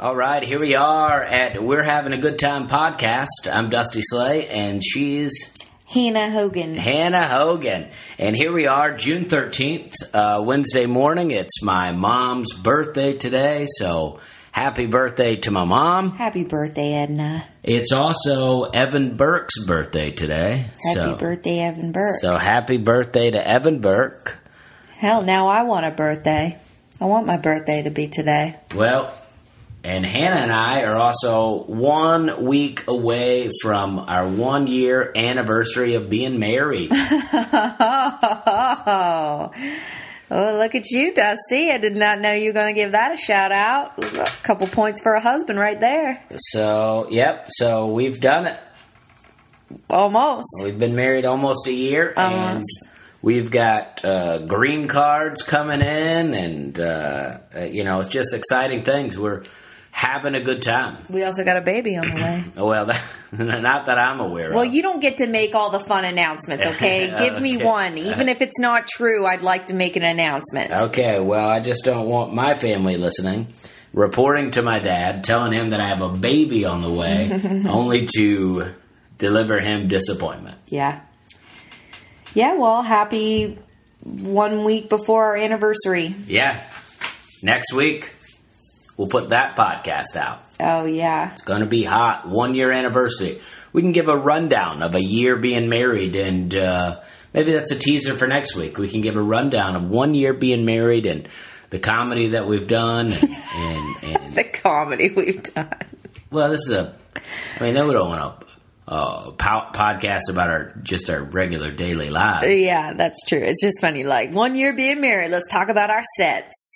All right, here we are at We're Having a Good Time podcast. I'm Dusty Slay, and she's Hannah Hogan. Hannah Hogan. And here we are, June 13th, uh, Wednesday morning. It's my mom's birthday today, so happy birthday to my mom. Happy birthday, Edna. It's also Evan Burke's birthday today. Happy so, birthday, Evan Burke. So happy birthday to Evan Burke. Hell, now I want a birthday. I want my birthday to be today. Well, and Hannah and I are also one week away from our one year anniversary of being married. oh, look at you, Dusty. I did not know you were going to give that a shout out. A couple points for a husband right there. So, yep, so we've done it. Almost. We've been married almost a year. Almost. And we've got uh, green cards coming in, and, uh, uh, you know, it's just exciting things. We're having a good time. We also got a baby on the way. Oh, well, that, not that I'm aware Well, of. you don't get to make all the fun announcements, okay? Give me one. Even if it's not true, I'd like to make an announcement. Okay, well, I just don't want my family listening, reporting to my dad, telling him that I have a baby on the way, only to deliver him disappointment. Yeah. Yeah, well, happy one week before our anniversary. Yeah, next week we'll put that podcast out. Oh, yeah. It's going to be hot. One year anniversary. We can give a rundown of a year being married, and uh, maybe that's a teaser for next week. We can give a rundown of one year being married and the comedy that we've done, and, and, and The comedy we've done. Well, this is a. I mean, then we don't want to uh, po- podcast about our just our regular daily lives. Yeah, that's true. It's just funny. Like, one year being married, let's talk about our sets.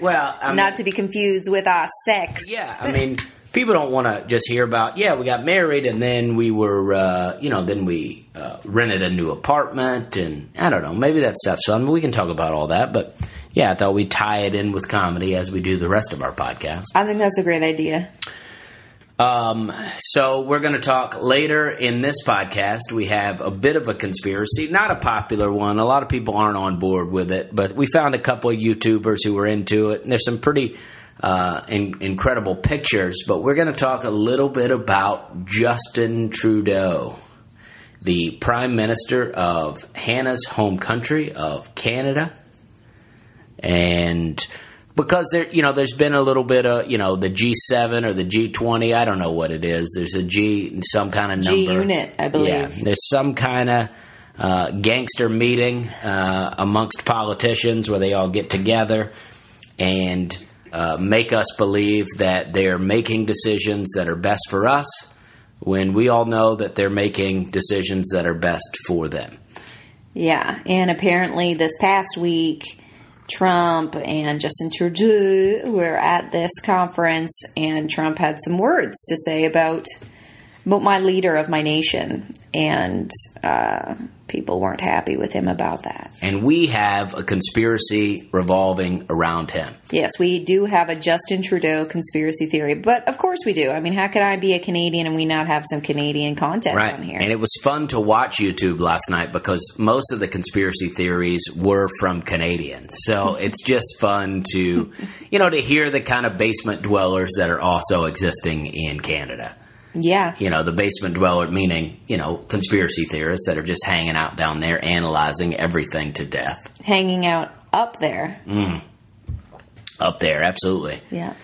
Well, I mean, Not to be confused with our sex. yeah. I mean, people don't want to just hear about. Yeah, we got married, and then we were, uh, you know, then we uh, rented a new apartment, and I don't know. Maybe that stuff's fun. We can talk about all that, but yeah, I thought we'd tie it in with comedy as we do the rest of our podcast. I think that's a great idea. Um, so we're going to talk later in this podcast. We have a bit of a conspiracy, not a popular one. A lot of people aren't on board with it, but we found a couple of YouTubers who were into it. And there's some pretty uh, in, incredible pictures, but we're going to talk a little bit about Justin Trudeau, the Prime Minister of Hannah's home country of Canada, and because there you know there's been a little bit of you know the G7 or the G20 I don't know what it is. There's a G some kind of number. G unit, I believe. yeah there's some kind of uh, gangster meeting uh, amongst politicians where they all get together and uh, make us believe that they're making decisions that are best for us when we all know that they're making decisions that are best for them. Yeah, and apparently this past week, Trump and Justin Trudeau were at this conference, and Trump had some words to say about about my leader of my nation, and uh, people weren't happy with him about that. and we have a conspiracy revolving around him Yes, we do have a Justin Trudeau conspiracy theory, but of course we do. I mean, how could I be a Canadian and we not have some Canadian content right on here? and it was fun to watch youtube last night because most of the conspiracy theories were from canadians so it's just fun to you know to hear the kind of basement dwellers that are also existing in canada yeah, you know the basement dweller meaning you know conspiracy theorists that are just hanging out down there analyzing everything to death hanging out up there. up there absolutely Yeah.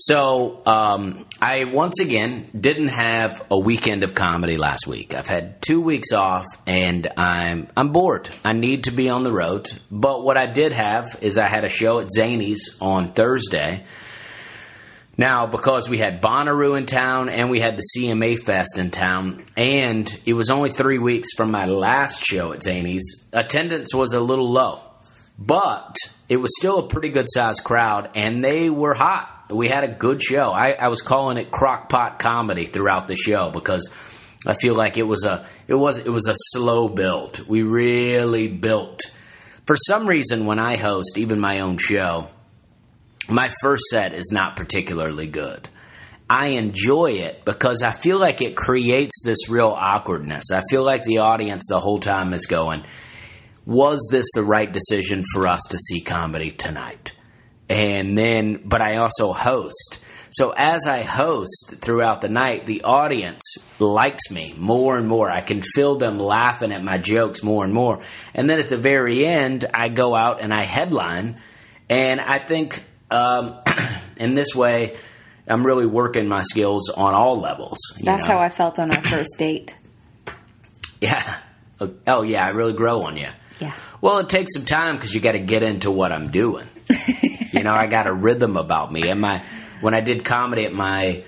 So um, I once again didn't have a weekend of comedy last week. I've had two weeks off, and I'm I'm bored. I need to be on the road. But what I did have is I had a show at Zanies on Thursday. Now, because we had Bonnaroo in town and we had the CMA Fest in town, and it was only three weeks from my last show at Zanies, attendance was a little low. But it was still a pretty good sized crowd, and they were hot. We had a good show. I, I was calling it crockpot comedy throughout the show because I feel like it was a it was it was a slow build. We really built. For some reason, when I host even my own show, my first set is not particularly good. I enjoy it because I feel like it creates this real awkwardness. I feel like the audience the whole time is going, was this the right decision for us to see comedy tonight? And then, but I also host. So as I host throughout the night, the audience likes me more and more. I can feel them laughing at my jokes more and more. And then at the very end, I go out and I headline. And I think um, in this way, I'm really working my skills on all levels. you That's know? how I felt on our first date. Yeah. Oh, yeah. I really grow on you. Yeah. Well, it takes some time because you got to get into what I'm doing. you know, I got a rhythm about me. And my when I did comedy at my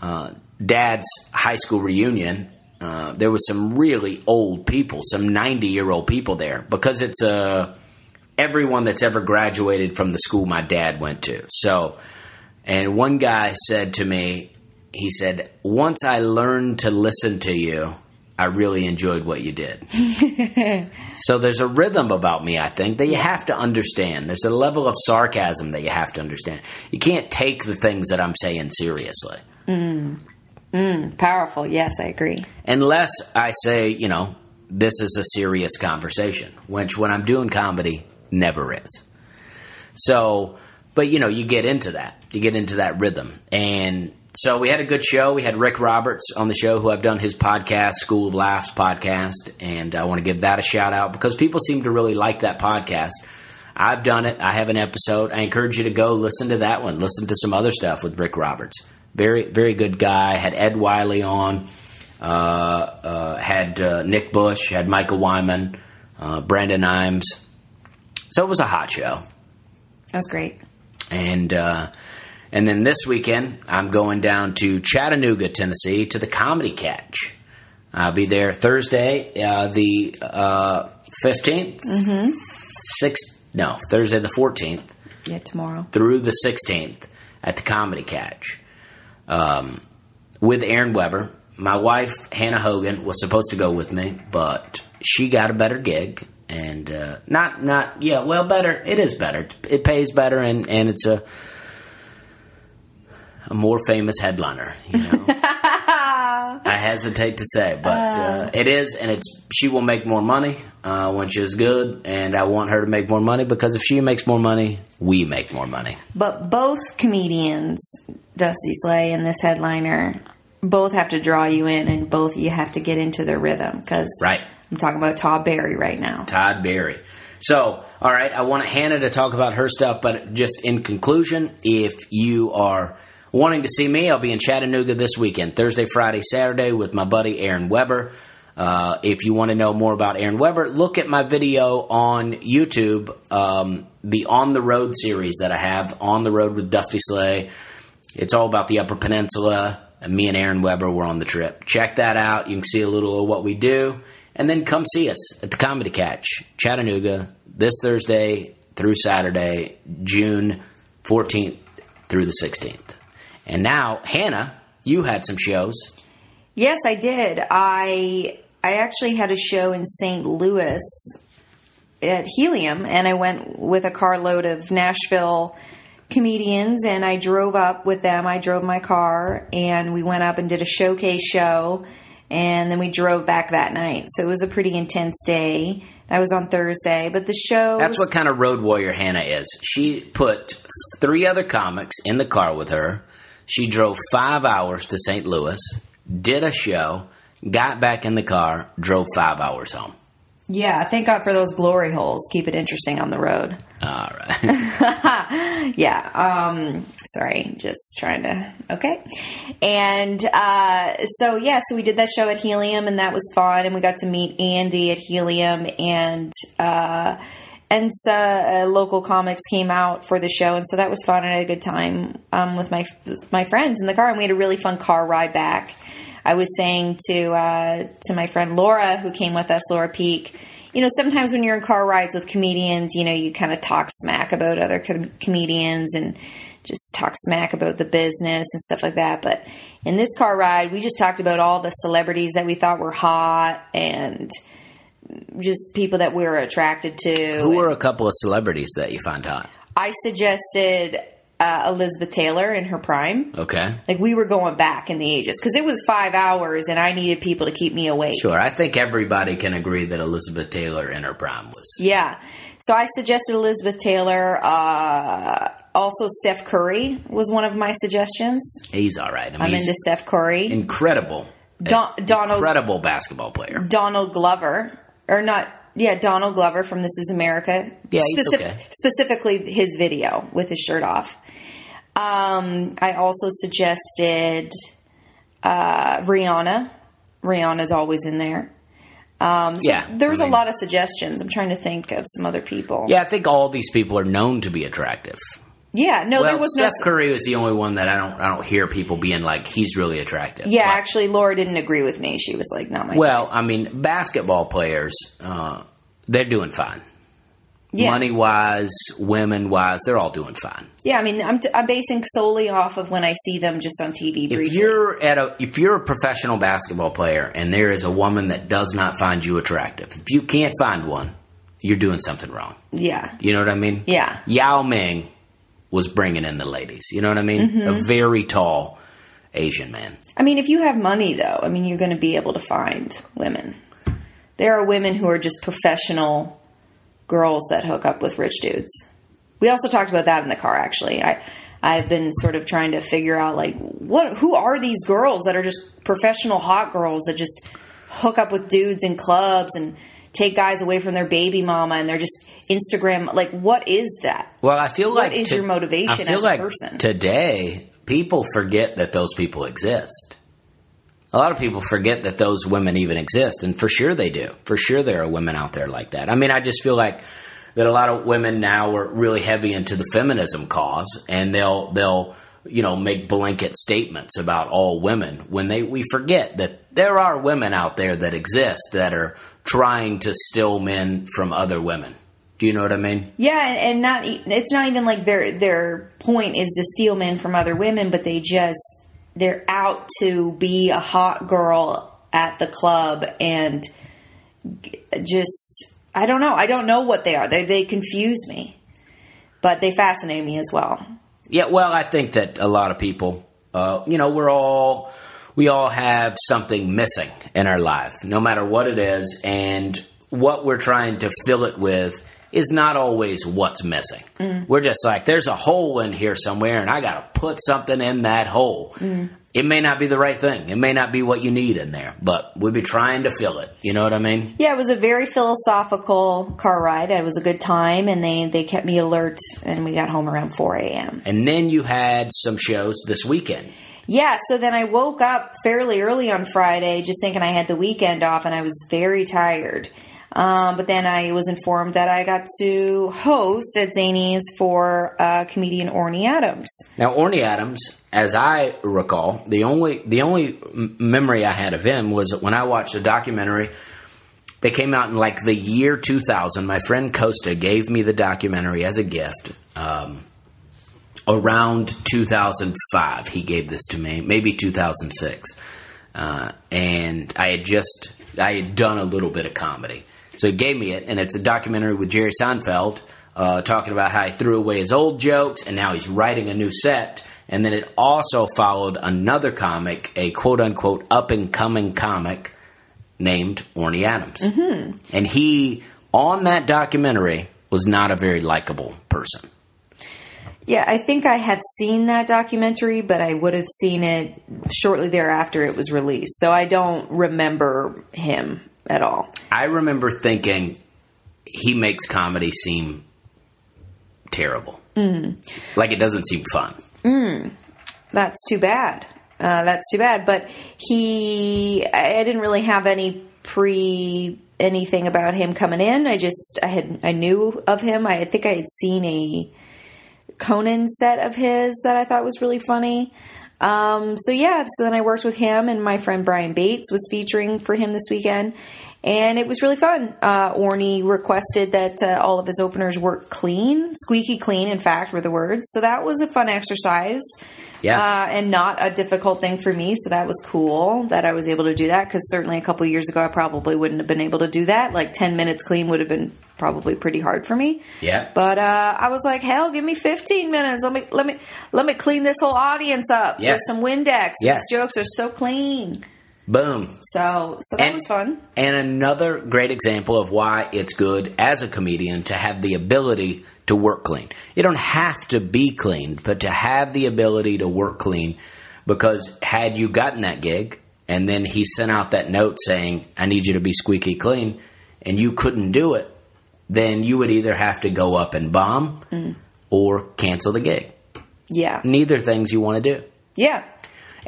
uh, dad's high school reunion, uh, there was some really old people, some 90 year old people there because it's uh, everyone that's ever graduated from the school my dad went to. So, and one guy said to me, he said, "Once I learned to listen to you." I really enjoyed what you did. So there's a rhythm about me, I think, that you have to understand. There's a level of sarcasm that you have to understand. You can't take the things that I'm saying seriously. Mm. Mm, powerful. Yes, I agree. Unless I say, you know, this is a serious conversation, which when I'm doing comedy, never is. So, but you know, you get into that. You get into that rhythm. And so we had a good show. We had Rick Roberts on the show, who I've done his podcast, School of Laughs podcast. And I want to give that a shout out because people seem to really like that podcast. I've done it. I have an episode. I encourage you to go listen to that one. Listen to some other stuff with Rick Roberts. Very, very good guy. Had Ed Wiley on. Uh, uh, had uh, Nick Bush. Had Michael Wyman. Uh, Brandon Imes. So it was a hot show. That was great. And uh, and then this weekend, I'm going down to Chattanooga, Tennessee, to the Comedy Catch. I'll be there Thursday, uh, the uh, 15th, mm-hmm. sixth, no, Thursday the 14th Yeah, tomorrow. through the 16th at the Comedy Catch um, with Aaron Weber. My wife, Hannah Hogan, was supposed to go with me, but she got a better gig. And uh, not, not, yeah, well, better. It is better. It pays better, and, and it's a a more famous headliner. You know, I hesitate to say, but uh, it is, and it's she will make more money uh, when she's good, and I want her to make more money because if she makes more money, we make more money. But both comedians, Dusty Slay and this headliner, both have to draw you in, and both you have to get into their rhythm. Because Right. I'm talking about Todd Barry right now. Todd Barry. So, all right, I want Hannah to talk about her stuff, but just in conclusion, if you are wanting to see me, I'll be in Chattanooga this weekend, Thursday, Friday, Saturday, with my buddy Aaron Weber. Uh, if you want to know more about Aaron Weber, look at my video on YouTube, um, the On the Road series that I have, On the Road with Dusty Slay. It's all about the Upper Peninsula. And me and Aaron Weber were on the trip. Check that out. You can see a little of what we do. And then come see us at the Comedy Catch, Chattanooga, this Thursday through Saturday, June 14th through the 16th. And now, Hannah, you had some shows. Yes, I did. I I actually had a show in St. Louis at Helium, and I went with a carload of Nashville comedians, and I drove up with them. I drove my car, and we went up and did a showcase show, and then we drove back that night. So it was a pretty intense day. That was on Thursday, but the show That's what kind of road warrior Hannah is. She put three other comics in the car with her. She drove five hours to St. Louis, did a show, got back in the car, drove five hours home. Yeah, thank God for those glory holes. Keep it interesting on the road. All right. yeah um sorry just trying to okay and uh so yeah so we did that show at helium and that was fun and we got to meet andy at helium and uh and so uh, local comics came out for the show and so that was fun and I had a good time um, with my with my friends in the car and we had a really fun car ride back I was saying to uh, to my friend Laura who came with us Laura Peak you know, sometimes when you're in car rides with comedians, you know, you kind of talk smack about other com- comedians and just talk smack about the business and stuff like that. But in this car ride, we just talked about all the celebrities that we thought were hot and just people that we were attracted to. Who were a couple of celebrities that you find hot? I suggested uh, Elizabeth Taylor in her prime. Okay. Like we were going back in the ages because it was five hours and I needed people to keep me awake. Sure. I think everybody can agree that Elizabeth Taylor in her prime was. Yeah. So I suggested Elizabeth Taylor. Uh, also, Steph Curry was one of my suggestions. He's all right. I mean, he's into Steph Curry. incredible, Don- Donald incredible basketball player. Donald Glover, or not? Yeah, Donald Glover from This Is America. Yeah, he's okay. Specifically, his video with his shirt off. Um, I also suggested uh, Rihanna. Rihanna's always in there. Um, so Yeah, there was I mean- a lot of suggestions. I'm trying to think of some other people. Yeah, I think all these people are known to be attractive. Yeah, no, well, there was Steph no. Steph Curry was the only one that I don't I don't hear people being like he's really attractive. Yeah, Like, actually, Laura didn't agree with me. She was like, "Not my type." well, I mean, basketball players, uh, they're doing fine. Yeah. Money wise, women wise, they're all doing fine. Yeah, I mean, I'm, t- I'm basing solely off of when I see them just on TV briefly. If you're at a if you're a professional basketball player and there is a woman that does not find you attractive, if you can't find one, you're doing something wrong. yeah, You know what I mean? Yeah. Yao Ming was bringing in the ladies. You know what I mean? Mm-hmm. A very tall Asian man. I mean, if you have money, though, I mean, you're going to be able to find women. There are women who are just professional girls that hook up with rich dudes. We also talked about that in the car. Actually, I I've been sort of trying to figure out like what who are these girls that are just professional hot girls that just hook up with dudes in clubs and take guys away from their baby mama and they're just Instagram like what is that? Well, I feel What like is your motivation I feel as a person? Today, people forget that those people exist. A lot of people forget that those women even exist, and for sure they do. For sure, there are women out there like that. I mean, I just feel like that a lot of women now are really heavy into the feminism cause, and they'll they'll you know make blanket statements about all women when they we forget that there are women out there that exist that are trying to steal men from other women. Do you know what I mean? Yeah, and, not it's not even like their their point is to steal men from other women, but they just they're out to be a hot girl at the club and just I don't know. I don't know what they are. They they confuse me. But they fascinate me as well. Yeah, well, I think that a lot of people, uh, you know, we're all we all have something missing in our life, no matter what it is, and what we're trying to fill it with is not always what's missing. We're just like, there's a hole in here somewhere, and I got to put something in that hole. It may not be the right thing. It may not be what you need in there, but we'd be trying to fill it. You know what I mean? Yeah, it was a very philosophical car ride. It was a good time, and they they kept me alert, and we got home around four a.m. And then you had some shows this weekend. Yeah, so then I woke up fairly early on Friday just thinking I had the weekend off and I was very tired. Um, but then I was informed that I got to host at Zanies for uh, comedian Orny Adams. Now, Orny Adams, as I recall, the only the only memory I had of him was when I watched a documentary. They came out in like the year 2000. My friend Costa gave me the documentary as a gift. Um, around 2005, he gave this to me, maybe 2006, uh, and I had just I had done a little bit of comedy, so he gave me it, and it's a documentary with Jerry Seinfeld uh, talking about how he threw away his old jokes, and now he's writing a new set. And then it also followed another comic, a quote unquote up and coming comic named Orny Adams. Mm-hmm. And he, on that documentary, was not a very likable person. Yeah, I think I have seen that documentary, but I would have seen it shortly thereafter it was released. So I don't remember him at all. I remember thinking he makes comedy seem terrible. Mm. Like it doesn't seem fun. That's too bad. Uh, that's too bad. But he, I I didn't really have any pre anything about him coming in. I just, I had, I knew of him. I think I had seen a Conan set of his that I thought was really funny. Um, so yeah, so then I worked with him, and my friend Brian Bates was featuring for him this weekend, and it was really fun. Uh, Orny requested that uh, all of his openers work clean, squeaky clean. In fact, were the words. So that was a fun exercise. Yeah. Uh, and not a difficult thing for me. So that was cool that I was able to do that because certainly a couple years ago I probably wouldn't have been able to do that. Like 10 minutes clean would have been probably pretty hard for me. Yeah. But uh, I was like, hell, give me 15 minutes. Let me let me let me clean this whole audience up Yes. with some Windex. Yes. These jokes are so clean. Boom. So so that And- was fun. And another great example of why it's good as a comedian to have the ability to work clean. You don't have to be clean, but to have the ability to work clean because had you gotten that gig and then he sent out that note saying, I need you to be squeaky clean, and you couldn't do it, then you would either have to go up and bomb mm. or cancel the gig. Yeah. Neither things you want to do Yeah.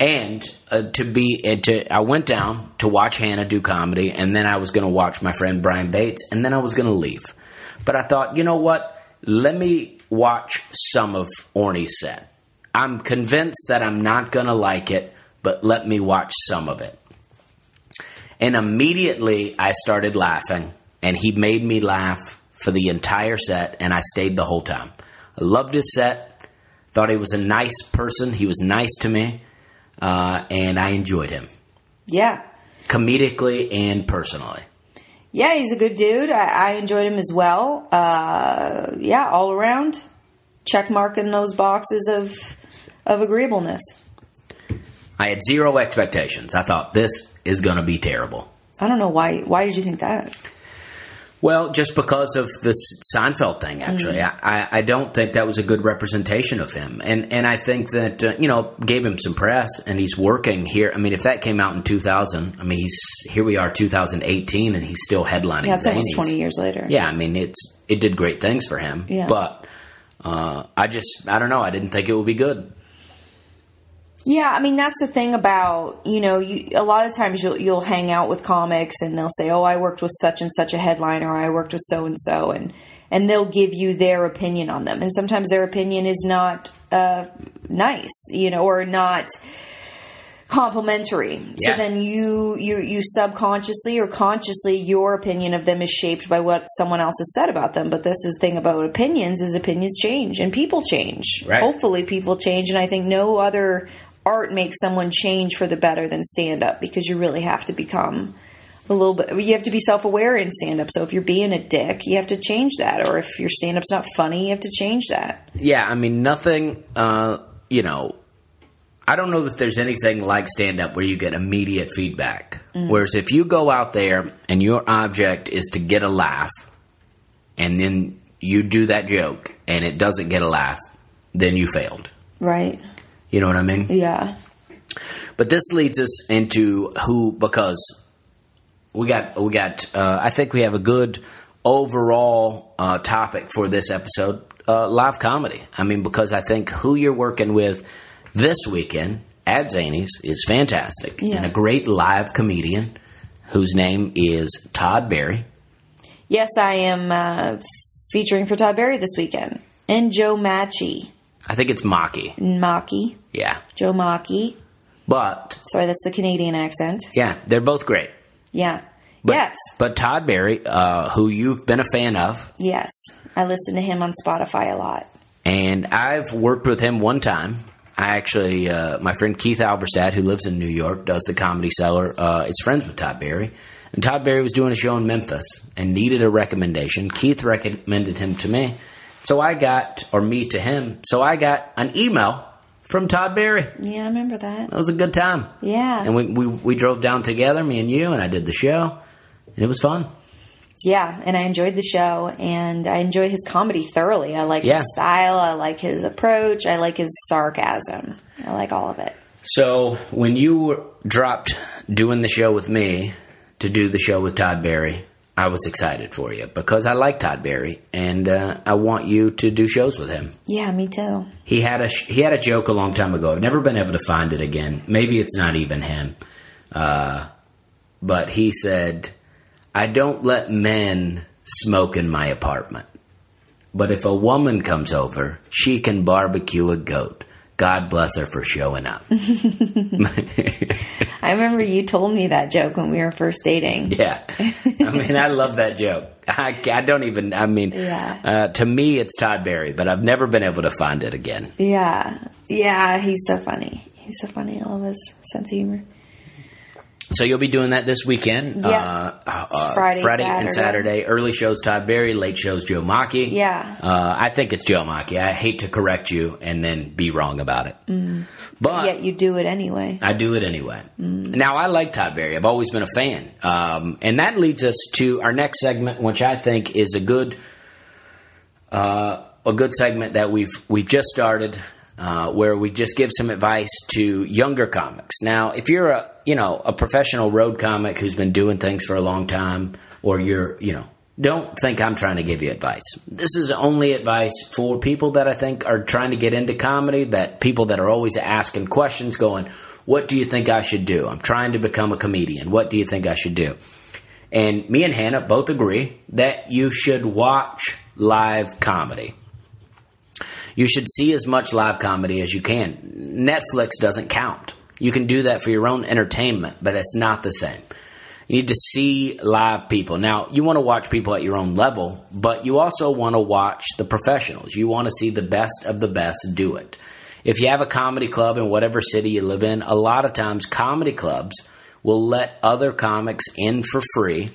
And uh, to be and to I went down to watch Hannah do comedy, and then I was going to watch my friend Brian Bates, and then I was going to leave. But I thought, you know what? Let me watch some of Orny's set. I'm convinced that I'm not going to like it, but let me watch some of it. And immediately I started laughing, and he made me laugh for the entire set, and I stayed the whole time. I loved his set. Thought he was a nice person. He was nice to me, uh, and I enjoyed him Yeah. comedically and personally. Yeah, he's a good dude. I, I enjoyed him as well. Uh, yeah, all around, check marking those boxes of of agreeableness. I had zero expectations. I thought this is going to be terrible. I don't know why. Why did you think that? Well, just because of the Seinfeld thing, actually, I, I, I don't think that was a good representation of him, and and I think that uh, you know gave him some press, and he's working here. I mean, if that came out in 2000, I mean, he's here we are 2018, and he's still headlining. Yeah, it's almost twenty years later. Yeah, I mean, it's it did great things for him, Yeah. but uh, I just I don't know. I didn't think it would be good. Yeah, I mean that's the thing about you know you, a lot of times you'll you'll hang out with comics and they'll say oh I worked with such and such a headliner or I worked with so and so and and they'll give you their opinion on them. And sometimes their opinion is not uh, nice you know or not complimentary. So then you you you subconsciously or consciously your opinion of them is shaped by what someone else has said about them. But this is the thing about opinions is opinions change and people change. Right. hopefully people change. And i think no other art makes someone change for the better than stand up because you really have to become a little bit you have to be self-aware in stand up so if you're being a dick you have to change that. Or if your stand up's not funny you have to change that. Yeah, I mean, nothing, uh, you know, I don't know that there's anything like stand up where you get immediate feedback. Whereas if you go out there and your object is to get a laugh, and then you do that joke and it doesn't get a laugh, then you failed. right You know what I mean? yeah But this leads us into who because we got we got uh, I think we have a good overall uh, topic for this episode uh, live comedy. I mean because I think who you're working with this weekend at Zanies is fantastic Yeah. and a great live comedian whose name is Todd Barry. yes i am uh, featuring for todd barry this weekend and joe Machi, I think it's Maki. Maki, Yeah. joe Maki. But sorry that's the canadian accent yeah, they're both great. yeah But, yes But Todd Barry, uh, who you've been a fan of, yes i listen to him on spotify a lot and I've worked with him one time. I actually, uh, my friend Keith Alberstadt, who lives in New York, does the Comedy Cellar. Uh, is friends with Todd Barry, and Todd Barry was doing a show in Memphis and needed a recommendation. Keith recommended him to me, so I got, or me to him, so I got an email from Todd Barry. yeah i remember that It was a good time, yeah and we, we we drove down together, me and you, and I did the show, and it was fun. Yeah, and I enjoyed the show, and I enjoy his comedy thoroughly. I like Yeah. his style, I like his approach, I like his sarcasm. I like all of it. So when you dropped doing the show with me to do the show with Todd Barry, I was excited for you because I like Todd Barry and uh, I want you to do shows with him. Yeah, me too. He had a he had a joke a long time ago. I've never been able to find it again. Maybe it's not even him, uh, but he said, "I don't let men smoke in my apartment, but if a woman comes over, she can barbecue a goat." God bless her for showing up. I remember you told me that joke when we were first dating. Yeah, I mean, I love that joke. I, I don't even. I mean, Yeah. uh, to me, it's Todd Barry, but I've never been able to find it again. Yeah, yeah, he's so funny. He's so funny. I love his sense of humor. So you'll be doing that this weekend. Yeah. Uh, uh, Friday, and Saturday. Saturday. Early shows Todd Barry, late shows Joe Maki. Yeah. Uh, I think it's Joe Maki. I hate to correct you and then be wrong about it. But Yet you do it anyway. I do it anyway. Now I like Todd Barry. I've always been a fan, um, and that leads us to our next segment, which I think is a good, uh, a good segment that we've we've just started, uh, where we just give some advice to younger comics. Now, if you're a you know a professional road comic who's been doing things for a long time, or you're you know. Don't think I'm trying to give you advice. This is only advice for people that I think are trying to get into comedy, that people that are always asking questions, going, What do you think I should do? I'm trying to become a comedian. What do you think I should do? And me and Hannah both agree that you should watch live comedy. You should see as much live comedy as you can. Netflix doesn't count. You can do that for your own entertainment, but it's not the same. You need to see live people. Now, you want to watch people at your own level, but you also want to watch the professionals. You want to see the best of the best do it. If you have a comedy club in whatever city you live in, a lot of times comedy clubs will let other comics in for free,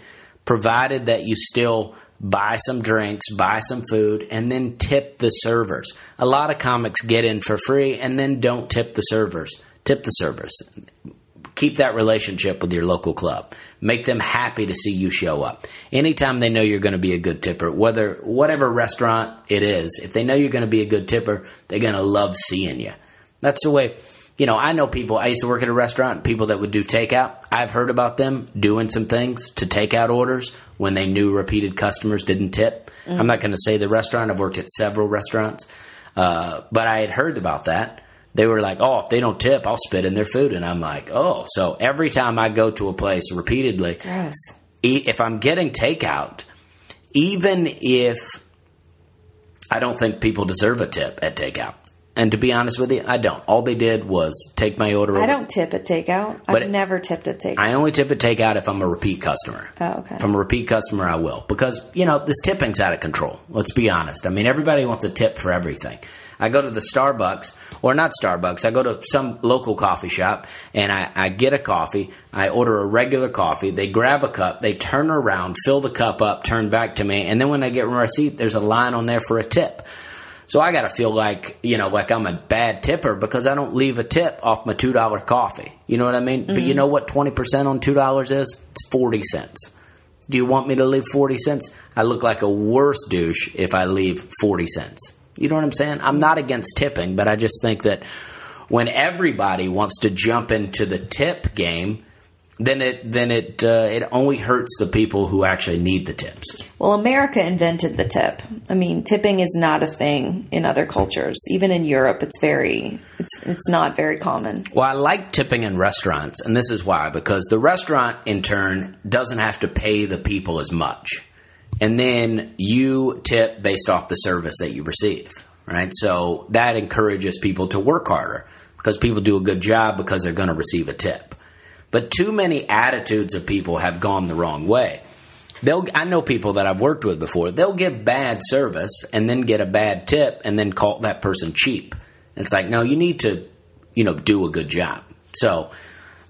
provided that you still buy some drinks, buy some food, and then tip the servers. A lot of comics get in for free and then don't tip the servers. Tip the servers keep that relationship with your local club. Make them happy to see you show up. Anytime they know you're going to be a good tipper, whether whatever restaurant it is, if they know you're going to be a good tipper, they're going to love seeing you. That's the way. You know, I know people. I used to work at a restaurant. People that would do takeout. I've heard about them doing some things to takeout orders when they knew repeated customers didn't tip. I'm not going to say the restaurant. I've worked at several restaurants, uh, but I had heard about that they were like, "Oh, if they don't tip, I'll spit in their food." And I'm like, "Oh." So every time I go to a place repeatedly, e- if I'm getting takeout, even if I don't think people deserve a tip at takeout, and to be honest with you, I don't. All they did was take my order. I don't tip at takeout. But I've it- never tipped at takeout. I only tip at takeout if I'm a repeat customer. oh, okay. If I'm a repeat customer, I will. Because, you know, this tipping's out of control. Let's be honest. I mean, everybody wants a tip for everything. I go to the Starbucks, or not Starbucks, I go to some local coffee shop and I, I get a coffee. I order a regular coffee. They grab a cup, they turn around, fill the cup up, turn back to me, and then when I get my receipt, there's a line on there for a tip. So I got to feel like, you know, like I'm a bad tipper because I don't leave a tip off my $2 coffee. You know what I mean? But you mm-hmm. know what 20% on $2 is? It's 40 cents. Do you want me to leave 40 cents? I look like a worse douche if I leave 40 cents. You know what I'm saying? I'm not against tipping, but I just think that when everybody wants to jump into the tip game, then it then it uh, it only hurts the people who actually need the tips. Well, America invented the tip. I mean, tipping is not a thing in other cultures. Even in Europe, it's very it's it's not very common. Well, I like tipping in restaurants, and this is why because the restaurant in turn doesn't have to pay the people as much. And then you tip based off the service that you receive, right? So that encourages people to work harder because people do a good job because they're going to receive a tip. But too many attitudes of people have gone the wrong way. They'll I know people that I've worked with before. They'll give bad service and then get a bad tip and then call that person cheap. It's like, no, you need to, you know, do a good job. So,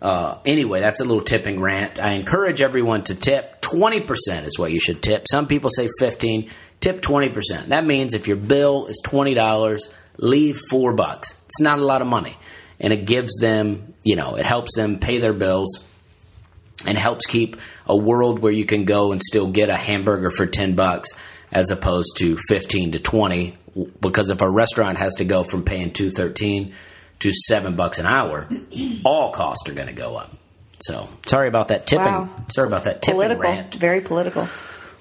uh, anyway, that's a little tipping rant. I encourage everyone to tip. 20% is what you should tip. Some people say 15. Tip 20%. That means if your bill is $20, leave 4 bucks. It's not a lot of money. And it gives them, you know, it helps them pay their bills and helps keep a world where you can go and still get a hamburger for 10 bucks as opposed to 15 to 20 because if a restaurant has to go from paying 213 to 7 bucks an hour all costs are going to go up so sorry about that tipping Wow. sorry about that tipping Political, rant very political.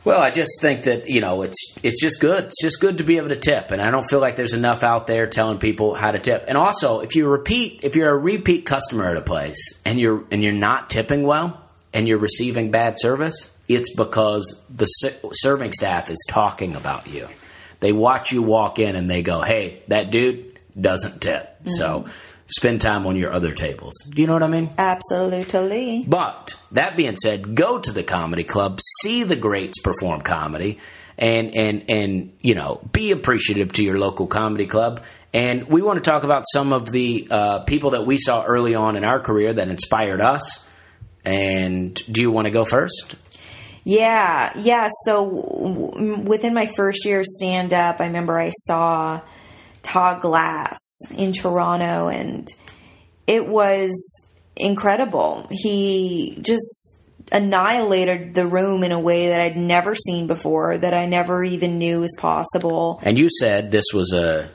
Well, I just think that you know it's it's just good. It's just good to be able to tip, and I don't feel like there's enough out there telling people how to tip. And also, if you repeat, if you're a repeat customer at a place and you're and you're not tipping well and you're receiving bad service, it's because the ser- serving staff is talking about you. They watch you walk in and they go, "Hey, that dude doesn't tip." So mm-hmm. Spend time on your other tables. Do you know what I mean? Absolutely. But that being said, go to the comedy club, see the greats perform comedy, and and and you know be appreciative to your local comedy club. And we want to talk about some of the uh, people that we saw early on in our career that inspired us. And do you want to go first? Yeah, yeah. So w- within my first year of stand up, I remember I saw Todd Glass in Toronto, and it was incredible. He just annihilated the room in a way that I'd never seen before, that I never even knew was possible. And you said this was a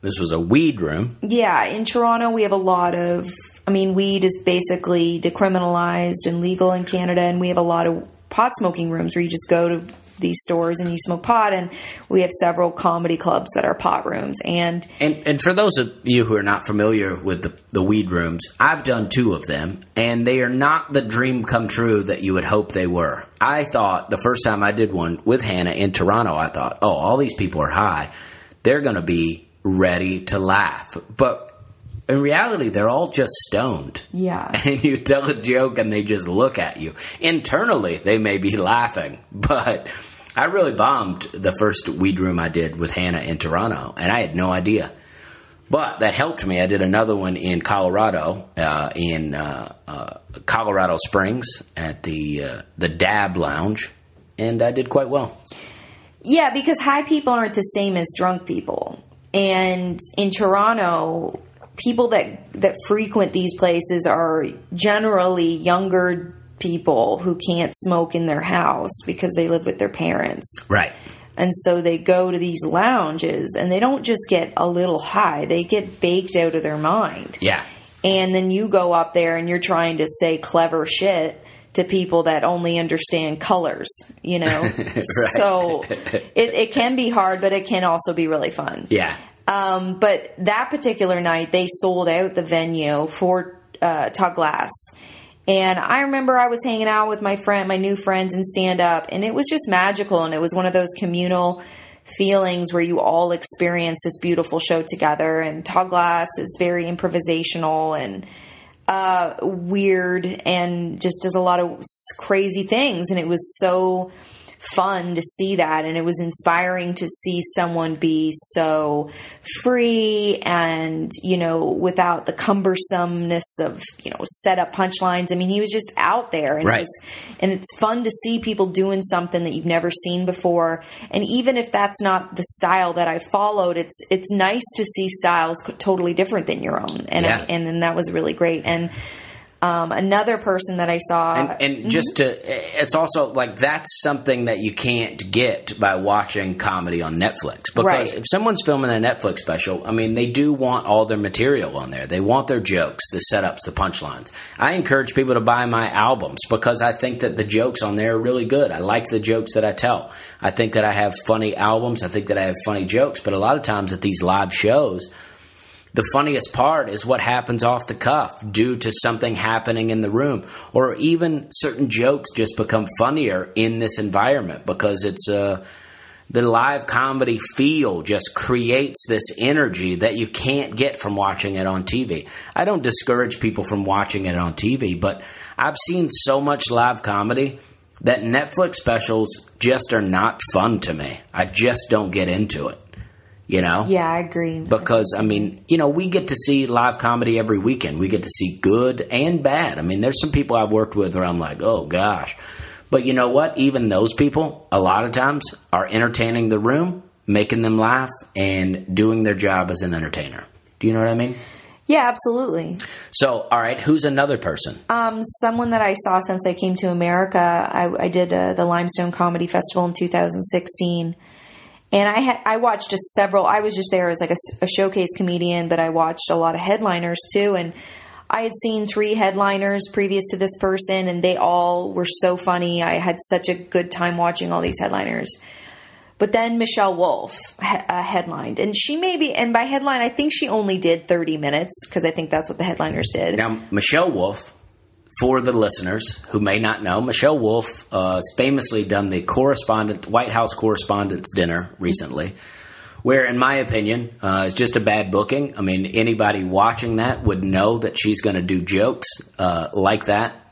this was a weed room. Yeah, in Toronto we have a lot of I mean, weed is basically decriminalized and legal in Canada, and we have a lot of pot smoking rooms where you just go to these stores and you smoke pot and we have several comedy clubs that are pot rooms and and and for those of you who are not familiar with the, the weed rooms i've done two of them and they are not the dream come true that you would hope they were i thought the first time i did one with hannah in toronto i thought oh all these people are high they're going to be ready to laugh but in reality, they're all just stoned. Yeah. And you tell a joke and they just look at you. Internally, they may be laughing, but I really bombed the first weed room I did with Hannah in Toronto, and I had no idea. But that helped me. I did another one in Colorado, uh, in uh, uh, Colorado Springs at the uh, the Dab Lounge, and I did quite well. Yeah, because high people aren't the same as drunk people. And in Toronto, people that that frequent these places are generally younger people who can't smoke in their house because they live with their parents. Right. And so they go to these lounges and they don't just get a little high, they get baked out of their mind. Yeah. And then you go up there and you're trying to say clever shit to people that only understand colors, you know? right. So it, it can be hard, but it can also be really fun. Yeah. Um, but that particular night, they sold out the venue for uh, Todd Glass. And I remember I was hanging out with my friend, my new friends, and stand up, and it was just magical. And it was one of those communal feelings where you all experience this beautiful show together. And Todd Glass is very improvisational and uh, weird, and just does a lot of crazy things. And it was so fun to see that. And it was inspiring to see someone be so free and you know without the cumbersomeness of you know set up punchlines. I mean he was just out there and right. was, and it's fun to see people doing something that you've never seen before. And even if that's not the style that i followed it's it's nice to see styles totally different than your own. And yeah. I, and, and that was really great. And um, another person that I saw, and, and mm-hmm. just to, it's also like that's something that you can't get by watching comedy on Netflix. Because right. if someone's filming a Netflix special, I mean, they do want all their material on there. They want their jokes, the setups, the punchlines. I encourage people to buy my albums because I think that the jokes on there are really good. I like the jokes that I tell. I think that I have funny albums. I think that I have funny jokes. But a lot of times at these live shows the funniest part is what happens off the cuff due to something happening in the room, or even certain jokes just become funnier in this environment because it's uh, the live comedy feel just creates this energy that you can't get from watching it on TV. I don't discourage people from watching it on TV, but I've seen so much live comedy that Netflix specials just are not fun to me. I just don't get into it you know? Yeah, I agree. Because, I mean, you know, we get to see live comedy every weekend. We get to see good and bad. I mean, there's some people I've worked with where I'm like, oh gosh. But you know what? Even those people, a lot of times, are entertaining the room, making them laugh, and doing their job as an entertainer. Do you know what I mean? Yeah, absolutely. So, all right, who's another person? Um, someone that I saw since I came to America. I, I did uh, the Limestone Comedy Festival in 2016 and I had I watched just several. I was just there as like a, a, showcase comedian, but I watched a lot of headliners too. And I had seen three headliners previous to this person, and they all were so funny. I had such a good time watching all these headliners. But then Michelle Wolf uh, headlined, and she maybe and by headline I think she only did thirty minutes because I think that's what the headliners did. Now Michelle Wolf for the listeners who may not know, Michelle Wolf uh, has famously done the correspondent White House Correspondents' Dinner recently, where, in my opinion, uh, it's just a bad booking. I mean, anybody watching that would know that she's going to do jokes uh, like that.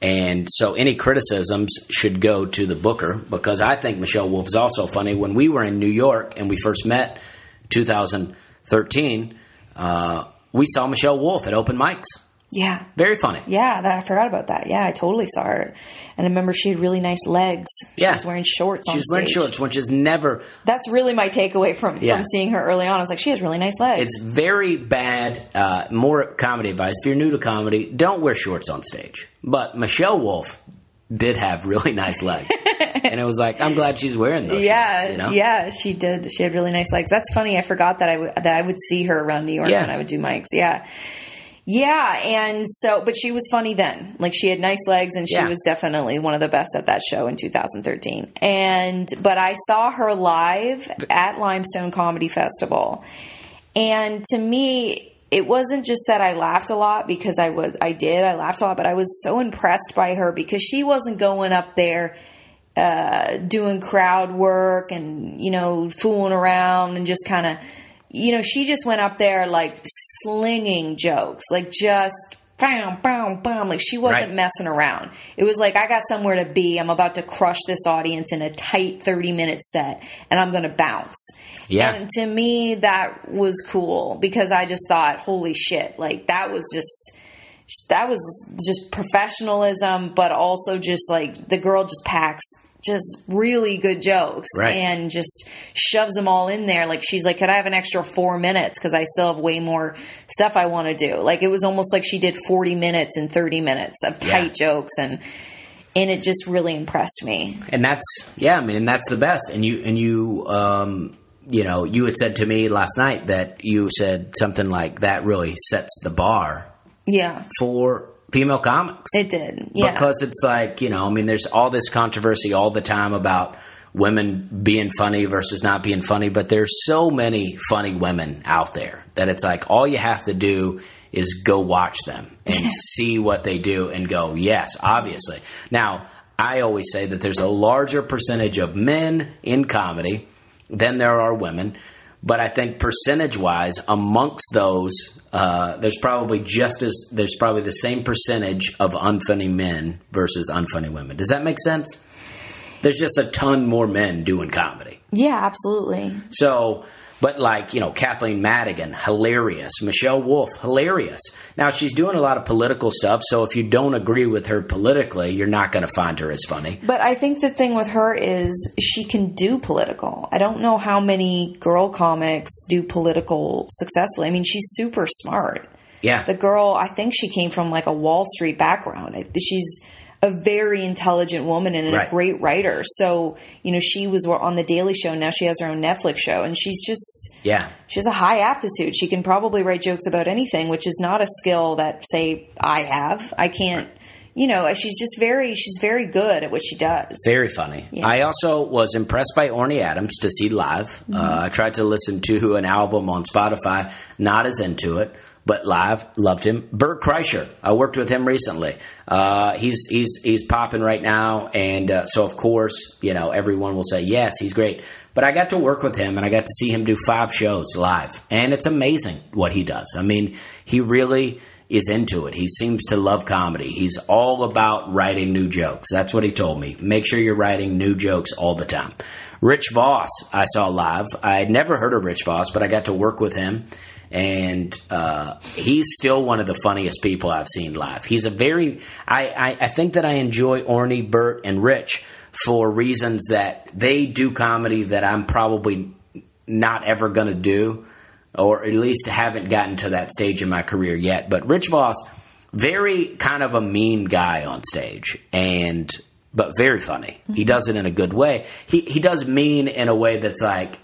And so any criticisms should go to the booker because I think Michelle Wolf is also funny. When we were in New York and we first met 2013, uh, we saw Michelle Wolf at open mics Yeah. Very funny. Yeah, that, I forgot about that. Yeah, I totally saw her. And I remember she had really nice legs. She Yeah. was wearing shorts She was wearing shorts, which is never. That's really my takeaway from, Yeah. from seeing her early on. I was like, she has really nice legs. It's very bad. Uh, more comedy advice. If you're new to comedy, don't wear shorts on stage. But Michelle Wolf did have really nice legs, and it was like, I'm glad she's wearing those. yeah, shorts, you know? yeah, she did. She had really nice legs. That's funny. I forgot that I would that I would see her around New York Yeah. when I would do mics. Yeah, yeah, and so, but she was funny then. Like she had nice legs, and she Yeah. was definitely one of the best at that show in 2013. And but I saw her live at Limestone Comedy Festival, and to me. It wasn't just that I laughed a lot because I was I did I laughed a lot, but I was so impressed by her because she wasn't going up there uh, doing crowd work and you know fooling around and just kind of you know she just went up there like slinging jokes like just bam bam bam like she wasn't Right. messing around it was like i got somewhere to be i'm about to crush this audience in a tight 30 minute set and i'm gonna bounce Yeah. and to me that was cool because i just thought holy shit like that was just that was just professionalism, but also just like the girl just packs just really good jokes Right. and just shoves them all in there. Like she's like, could I have an extra four minutes? Cause I still have way more stuff I want to do. Like it was almost like she did 40 minutes and 30 minutes of tight jokes and, and it just really impressed me. and that's yeah. I mean, and that's the best. And you and you, um, you know, you had said to me last night that you said something like that really sets the bar Yeah, for female comics. it did. Yeah. because it's like you know i mean there's all this controversy all the time about women being funny versus not being funny but there's so many funny women out there that it's like all you have to do is go watch them and see what they do and go yes obviously now i always say that there's a larger percentage of men in comedy than there are women but I think percentage wise, amongst those, uh, there's probably just as there's probably the same percentage of unfunny men versus unfunny women. Does that make sense? There's just a ton more men doing comedy. yeah, absolutely. So, but like you know, Kathleen Madigan, hilarious. Michelle Wolf, hilarious. Now she's doing a lot of political stuff. So if you don't agree with her politically, you're not going to find her as funny. But I think the thing with her is she can do political. I don't know how many girl comics do political successfully. I mean, she's super smart. Yeah, The girl, I think she came from like a Wall Street background. She's a very intelligent woman and Right. a great writer. So, you know, she was on the Daily Show. Now she has her own Netflix show and she's just yeah. she has a high aptitude. She can probably write jokes about anything, which is not a skill that say I have. I can't, you know, she's just very she's very good at what she does. Very funny. Yes. I also was impressed by Orny Adams to see live. Uh, I tried to listen to an album on Spotify, not as into it, but live, loved him. Bert Kreischer, I worked with him recently. Uh, he's he's he's popping right now, and uh, so of course, you know, everyone will say yes, he's great. But I got to work with him, and I got to see him do five shows live, and it's amazing what he does. I mean, he really is into it. He seems to love comedy. He's all about writing new jokes. That's what he told me. Make sure you're writing new jokes all the time. Rich Voss, I saw live. I had never heard of Rich Voss, but I got to work with him. And uh, he's still one of the funniest people I've seen live. He's a very, I, I, I think that I enjoy Orny, Bert, and Rich for reasons that they do comedy that I'm probably not ever going to do or at least haven't gotten to that stage in my career yet. But Rich Voss, very kind of a mean guy on stage, and but very funny. He does it in a good way. He he does mean in a way that's like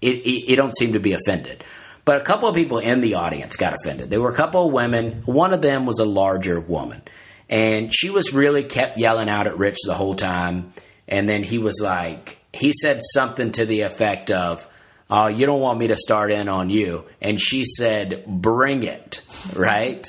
it, it, you don't seem to be offended. But a couple of people in the audience got offended. There were a couple of women. One of them was a larger woman, and she was really kept yelling out at Rich the whole time. And then he was like, he said something to the effect of, "Oh, you don't want me to start in on you," and she said, "Bring it," right?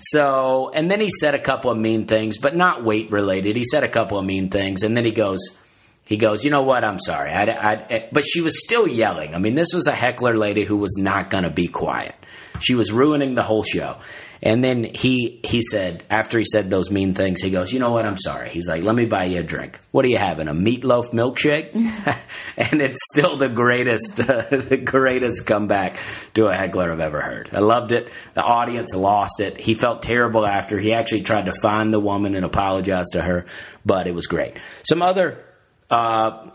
So, and then he said a couple of mean things, but not weight related. He said a couple of mean things, and then he goes, he goes, you know what? I'm sorry. I, I, I- but she was still yelling. I mean, this was a heckler lady who was not going to be quiet. she was ruining the whole show. And then he he said after he said those mean things, he goes, "You know what? I'm sorry." He's like, "Let me buy you a drink. What are you having? A meatloaf milkshake?" and it's still the greatest uh, the greatest comeback to a heckler I've ever heard. I loved it. The audience lost it. He felt terrible after. He actually tried to find the woman and apologize to her, but it was great. Some other. Uh,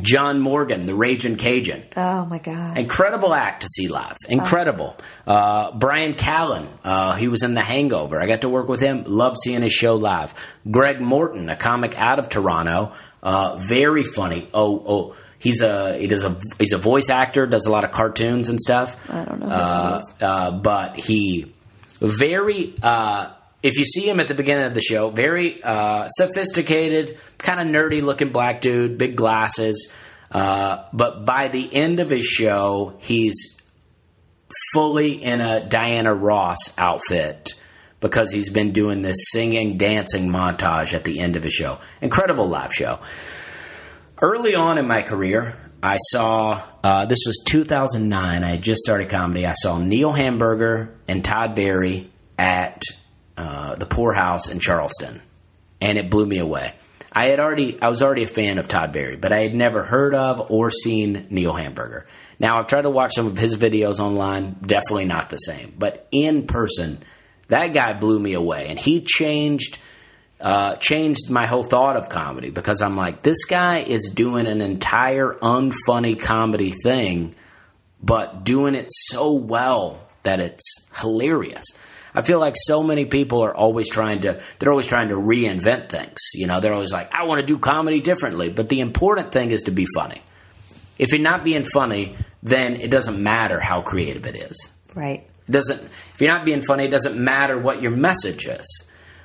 John Morgan, the Raging Cajun. Oh my God! Incredible act to see live. Incredible. Uh, Bryan Callen, uh, he was in The Hangover. I got to work with him. Love seeing his show live. Greg Morton, a comic out of Toronto, uh, very funny. Oh, oh, he's a he does a he's a voice actor. Does a lot of cartoons and stuff. I don't know Uh, is. uh, but he very. Uh, if you see him at the beginning of the show, very uh, sophisticated, kind of nerdy looking black dude, big glasses. Uh, but by the end of his show, he's fully in a Diana Ross outfit because he's been doing this singing, dancing montage at the end of his show. Incredible live show. Early on in my career, I saw uh, this was 2009. I had just started comedy. I saw Neil Hamburger and Todd Barry at uh, the Pour House in Charleston, and it blew me away. I had already, I was already a fan of Todd Barry, but I had never heard of or seen Neil Hamburger. Now I've tried to watch some of his videos online. Definitely not the same, but in person, that guy blew me away, and he changed uh, changed my whole thought of comedy because I'm like, this guy is doing an entire unfunny comedy thing, but doing it so well that it's hilarious. I feel like so many people are always trying to, they're always trying to reinvent things. You know, they're always like, I want to do comedy differently. But the important thing is to be funny. If you're not being funny, then it doesn't matter how creative it is Right. It doesn't if you're not being funny it doesn't matter what your message is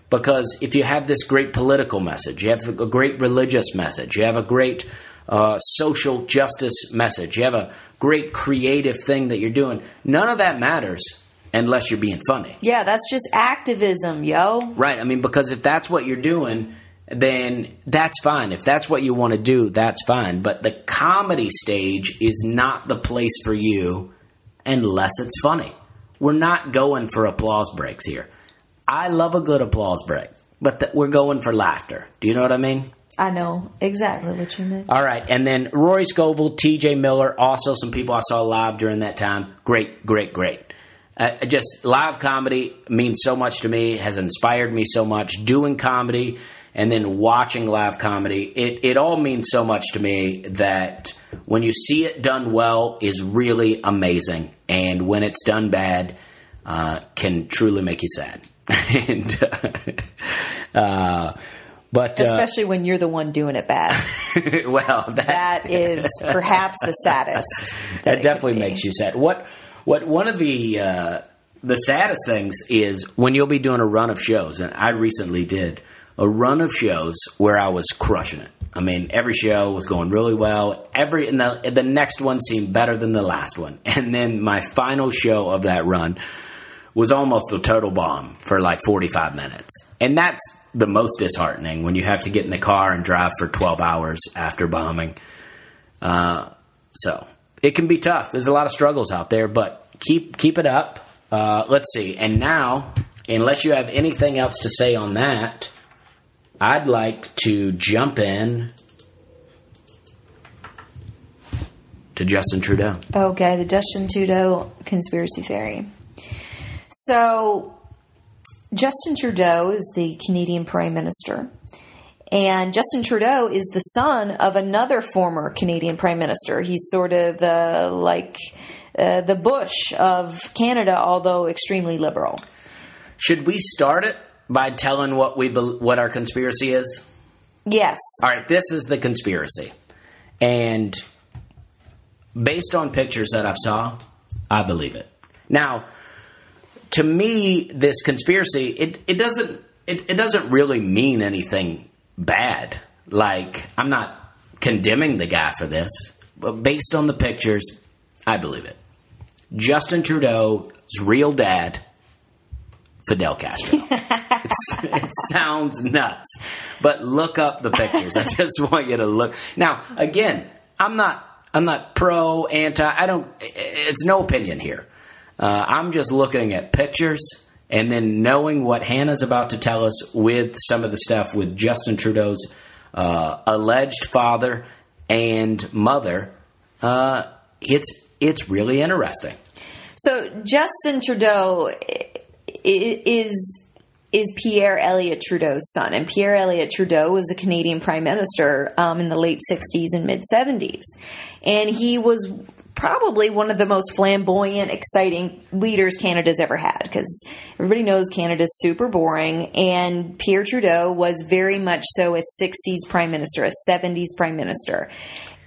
because if you have this great political message you have a great religious message you have a great uh, social justice message you have a great creative thing that you're doing none of that matters unless you're being funny Yeah, that's just activism, yo. right i mean because if that's what you're doing then that's fine if that's what you want to do that's fine but the comedy stage is not the place for you unless it's funny. We're not going for applause breaks here. I love a good applause break, but th- we're going for laughter. Do you know what I mean? I know exactly what you mean. All right, and then Rory Scovel, T.J. Miller, also some people I saw live during that time. Great, great, great. Uh, just live comedy means so much to me. Has inspired me so much. Doing comedy and then watching live comedy, it it all means so much to me that when you see it done well is really amazing, and when it's done bad, uh, can truly make you sad. and uh, but uh, Especially when you're the one doing it bad. well, that, That is perhaps the saddest. that That, it definitely makes you sad. What what one of the uh, the saddest things is when you'll be doing a run of shows, and I recently did a run of shows where I was crushing it. I mean, every show was going really well. Every and the the next one seemed better than the last one, and then my final show of that run was almost a total bomb for like 45 minutes. And that's the most disheartening when you have to get in the car and drive for 12 hours after bombing. Uh, so it can be tough. There's a lot of struggles out there, but keep keep it up. Uh, let's see. And now, unless you have anything else to say on that, I'd like to jump in to Justin Trudeau. Okay, the Justin Trudeau conspiracy theory. So, Justin Trudeau is the Canadian Prime Minister. And Justin Trudeau is the son of another former Canadian Prime Minister. He's sort of uh, like uh, the Bush of Canada, although extremely liberal. Should we start it by telling what we what our conspiracy is? Yes. All right, this is the conspiracy. And based on pictures that I've saw, I believe it. Now, to me, this conspiracy, it, it doesn't it, it doesn't really mean anything bad. Like, I'm not condemning the guy for this, but based on the pictures, I believe it. Justin Trudeau's real dad, Fidel Castro. It's, it sounds nuts, but look up the pictures. I just want you to look. Now, again, I'm not I'm not pro anti. I don't. It's no opinion here. Uh, I'm just looking at pictures and then knowing what Hannah's about to tell us with some of the stuff with Justin Trudeau's uh, alleged father and mother. Uh, it's it's really interesting. So Justin Trudeau is is Pierre Elliott Trudeau's son, and Pierre Elliott Trudeau was a Canadian prime minister um, in the late '60s and mid '70s, and he was probably one of the most flamboyant, exciting leaders Canada's ever had because everybody knows Canada's super boring. And Pierre Trudeau was very much so a 60s prime minister, a 70s prime minister.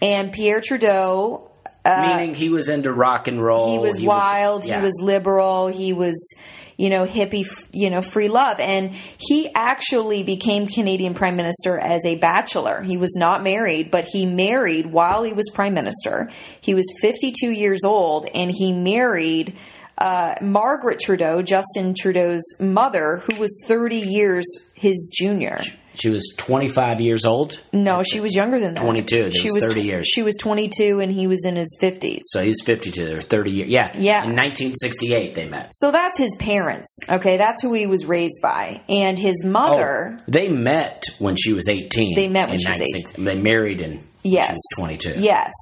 And Pierre Trudeau Meaning he was into rock and roll. Uh, he was wild. yeah. He was liberal. He was, you know, hippie, you know, free love. And he actually became Canadian prime minister as a bachelor. He was not married, but he married while he was prime minister. He was 52 years old and he married uh, Margaret Trudeau, Justin Trudeau's mother, who was 30 years his junior. She was 25 years old. No, she was younger than that. 22. That She was 30 tw- years. She was 22 and he was in his 50s. So he's 52. They're 30 years. Yeah. Yeah. In 1968, they met. So that's his parents. Okay, that's who he was raised by. And his mother, Oh, they met when she was 18. They met when she was 1960 They married in yes, she was 22. Yes.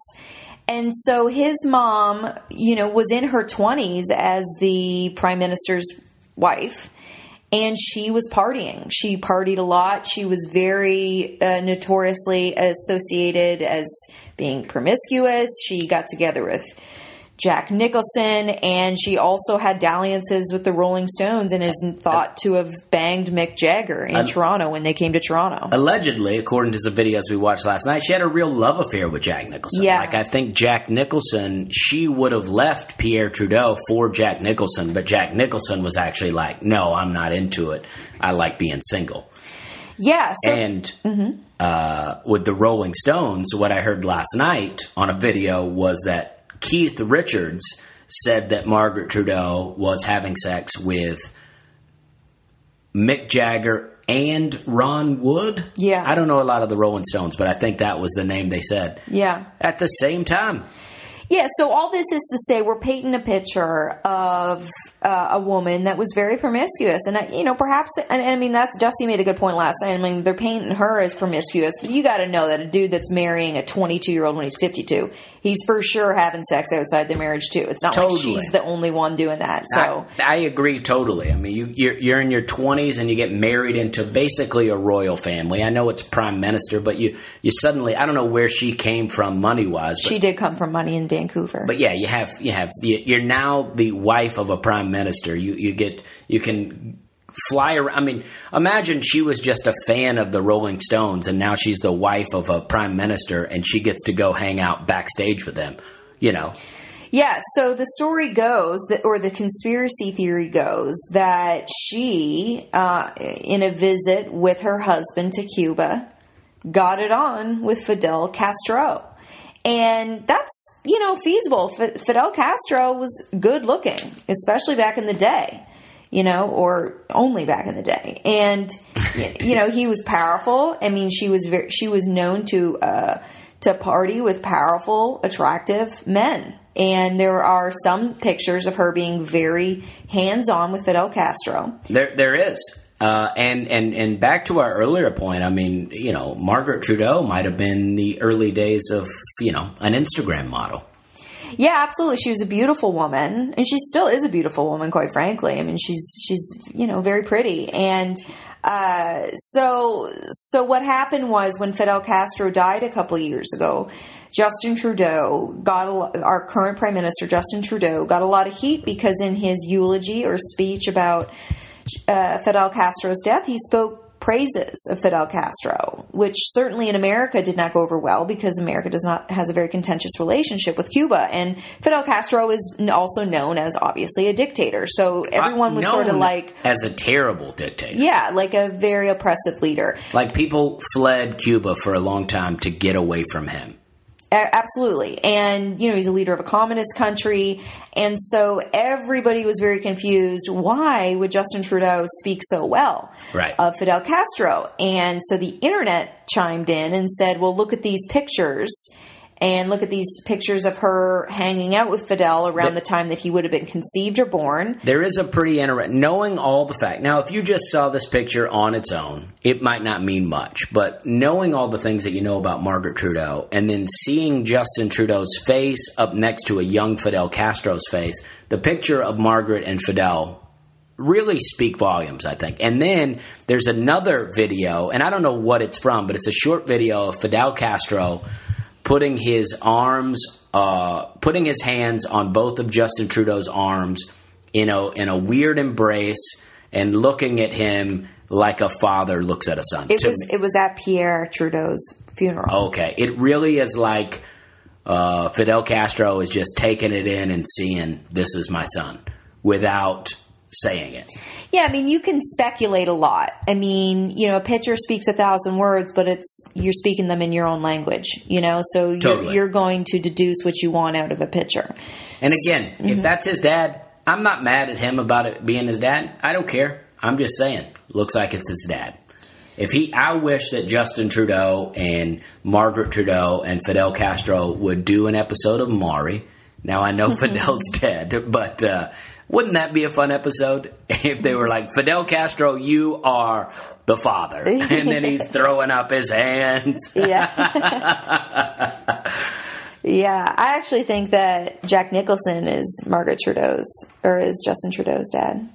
And so his mom, you know, was in her 20s as the prime minister's wife. And she was partying. She partied a lot. She was very uh, notoriously associated as being promiscuous. She got together with Jack Nicholson, and she also had dalliances with the Rolling Stones and is thought to have banged Mick Jagger in Toronto when they came to Toronto. Allegedly, according to some videos we watched last night, she had a real love affair with Jack Nicholson. Yeah. Like, I think Jack Nicholson, she would have left Pierre Trudeau for Jack Nicholson, but Jack Nicholson was actually like, no, I'm not into it. I like being single. yeah, so And Mm-hmm. uh, with the Rolling Stones, what I heard last night on a video was that Keith Richards said that Margaret Trudeau was having sex with Mick Jagger and Ron Wood. Yeah. I don't know a lot of the Rolling Stones, but I think that was the name they said. yeah. At the same time. Yeah, so all this is to say we're painting a picture of uh, a woman that was very promiscuous, and I, you know, perhaps, and, and I mean, that's Dusty made a good point last night. I mean, they're painting her as promiscuous, but you got to know that a dude that's marrying a 22 year old when he's 52, he's for sure having sex outside the marriage too. It's not like Totally. she's the only one doing that. So I, I agree totally. I mean, you, you're, you're in your 20s and you get married into basically a royal family. I know it's prime minister, but you, you suddenly, I don't know where she came from money wise, she did come from money in Vancouver. But yeah, you have you have you- you're now the wife of a prime minister. You you get you can fly around. I mean, imagine she was just a fan of the Rolling Stones, and now she's the wife of a prime minister, and she gets to go hang out backstage with them. You know, Yeah, so the story goes that, or the conspiracy theory goes that she, uh, in a visit with her husband to Cuba, got it on with Fidel Castro. And that's, you know, feasible. Fidel Castro was good looking, especially back in the day, you know, or only back in the day. And, you know, he was powerful. I mean, she was very, she was known to, uh, to party with powerful, attractive men. And there are some pictures of her being very hands on with Fidel Castro. there there is. Uh, and and and back to our earlier point. I mean, you know, Margaret Trudeau might have been the early days of you know an Instagram model. Yeah, absolutely. She was a beautiful woman, and she still is a beautiful woman, quite frankly. I mean, she's she's you know very pretty, and uh, so so what happened was when Fidel Castro died a couple years ago, Justin Trudeau got a, our current prime minister Justin Trudeau got a lot of heat because in his eulogy or speech about uh, Fidel Castro's death, he spoke praises of Fidel Castro, which certainly in America did not go over well because America does not has a very contentious relationship with Cuba, and Fidel Castro is also known as obviously a dictator. So everyone was sort of like, as a terrible dictator. yeah, like a very oppressive leader. Like people fled Cuba for a long time to get away from him. Absolutely. And, you know, he's a leader of a communist country. And so everybody was very confused. Why would Justin Trudeau speak so well Right. of Fidel Castro? And so the internet chimed in and said, well, look at these pictures. And look at these pictures of her hanging out with Fidel around the, The- time that he would have been conceived or born. There is a pretty interesting knowing all the fact. Now, if you just saw this picture on its own, it might not mean much. But knowing all the things that you know about Margaret Trudeau, and then seeing Justin Trudeau's face up next to a young Fidel Castro's face, the picture of Margaret and Fidel really speak volumes, I think. And then there's another video, and I don't know what it's from, but it's a short video of Fidel Castro putting his arms, uh, putting his hands on both of Justin Trudeau's arms in a in a weird embrace and looking at him like a father looks at a son. It was it was at Pierre Trudeau's funeral. Okay, it really is like uh, Fidel Castro is just taking it in and seeing this is my son without saying it. Yeah, I mean, you can speculate a lot. I mean, you know, a picture speaks a thousand words, but it's you're speaking them in your own language, you know, so you're, Totally. you're going to deduce what you want out of a picture. And again, Mm-hmm. if that's his dad, I'm not mad at him about it being his dad. I don't care. I'm just saying, looks like it's his dad. If he, I wish that Justin Trudeau and Margaret Trudeau and Fidel Castro would do an episode of Maury. Now I know Fidel's dead, but uh, wouldn't that be a fun episode if they were like Fidel Castro, you are the father, and then he's throwing up his hands. Yeah. yeah, I actually think that Jack Nicholson is Margaret Trudeau's or is Justin Trudeau's dad.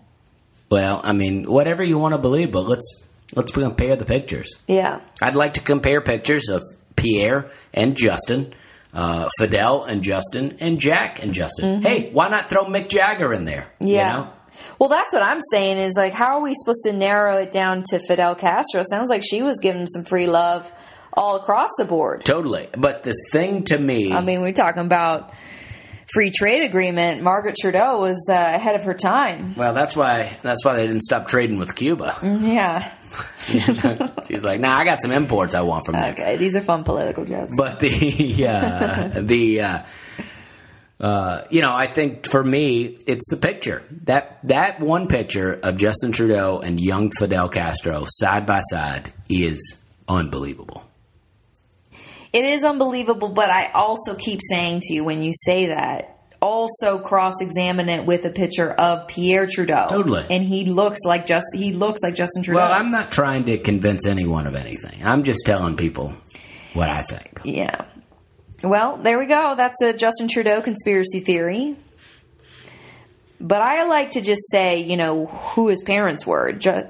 Well, I mean, whatever you want to believe, but let's let's compare the pictures. Yeah. I'd like to compare pictures of Pierre and Justin, uh, Fidel and Justin, and Jack and Justin. Hey, why not throw Mick Jagger in there? you Mm-hmm. Yeah. know? Well, that's what I'm saying is like, how are we supposed to narrow it down to Fidel Castro? Sounds like she was giving him some free love all across the board. Totally. But the thing to me, I mean, we're talking about free trade agreement. Margaret Trudeau was uh, ahead of her time. well, that's why that's why they didn't stop trading with Cuba. Yeah. She's like, nah, I got some imports I want from there. Okay, these are fun political jokes. But the uh, the uh, uh, you know, I think for me, it's the picture that that one picture of Justin Trudeau and young Fidel Castro side by side is unbelievable. It is unbelievable, but I also keep saying to you when you say that, also cross examine it with a picture of Pierre Trudeau. Totally. And he looks like just he looks like Justin Trudeau. Well, I'm not trying to convince anyone of anything. I'm just telling people what I think. Yeah. Well, there we go. That's a Justin Trudeau conspiracy theory. But I like to just say, you know, who his parents were. Ju-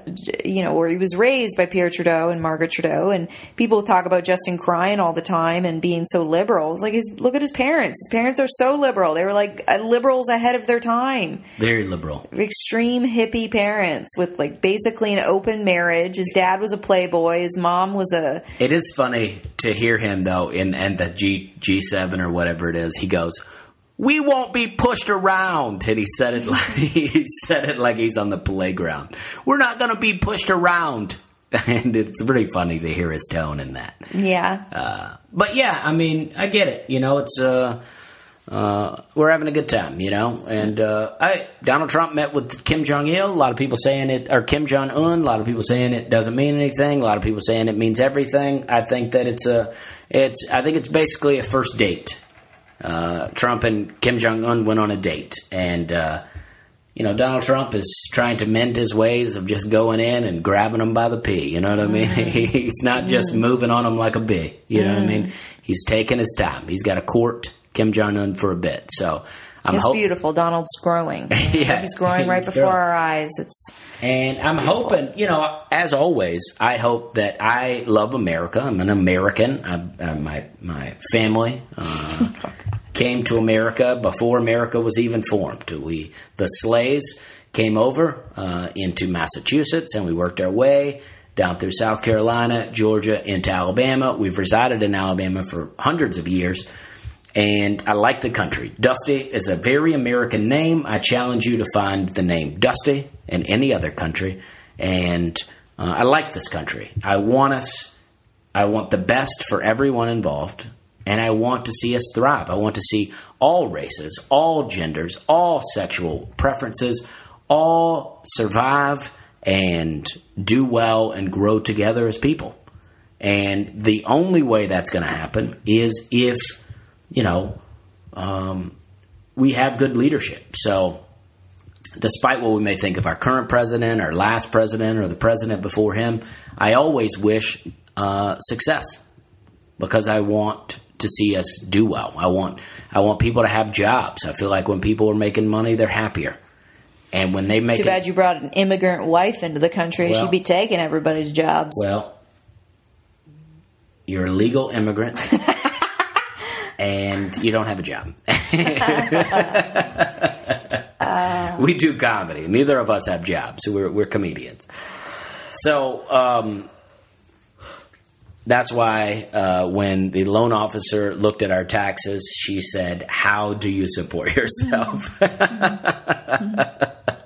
you know, where he was raised by Pierre Trudeau and Margaret Trudeau, and people talk about Justin crying all the time and being so liberal. It's like, his, look at his parents. His parents are so liberal. They were like uh, liberals ahead of their time. Very liberal. Extreme hippie parents with like basically an open marriage. His dad was a playboy. His mom was a It is funny to hear him though in and the G G seven or whatever it is. He goes, "We won't be pushed around," and he said it like he said it like he's on the playground. We're not going to be pushed around, and it's pretty funny to hear his tone in that. yeah. Uh, but yeah, I mean, I get it. You know, it's uh, uh, we're having a good time. You know, and uh, I Donald Trump met with Kim Jong Il. A lot of people saying it, or Kim Jong Un. A lot of people saying it doesn't mean anything. A lot of people saying it means everything. I think that it's a, it's. I think it's basically a first date. Uh, Trump and Kim Jong Un went on a date, and uh, you know Donald Trump is trying to mend his ways of just going in and grabbing them by the pee. You know what I mean? He's not just moving on them like a bee. You know what I mean? He's taking his time. He's got to court Kim Jong Un for a bit. So I'm It's hop- beautiful. Donald's growing. Yeah, he's growing right he's before growing. our eyes. It's And I'm hoping, you know, as always, I hope that I love America. I'm an American. I, uh, my my family uh, came to America before America was even formed. We the slaves came over uh, into Massachusetts, and we worked our way down through South Carolina, Georgia, into Alabama. We've resided in Alabama for hundreds of years and I like the country. Dusty is a very American name. I challenge you to find the name Dusty in any other country, and uh, I like this country. I want us. I want the best for everyone involved, and I want to see us thrive. I want to see all races, all genders, all sexual preferences, all survive and do well and grow together as people. And the only way that's going to happen is if you know, um, we have good leadership. So, despite what we may think of our current president, our last president, or the president before him, I always wish uh, success because I want to see us do well. I want I want people to have jobs. I feel like when people are making money, they're happier. And when they make Too it- bad you brought an immigrant wife into the country. Well- She'd be taking everybody's jobs. Well, you're a legal immigrant. and you don't have a job. we do comedy. Neither of us have jobs. We're, we're comedians. So um, that's why uh, when the loan officer looked at our taxes, she said, How do you support yourself?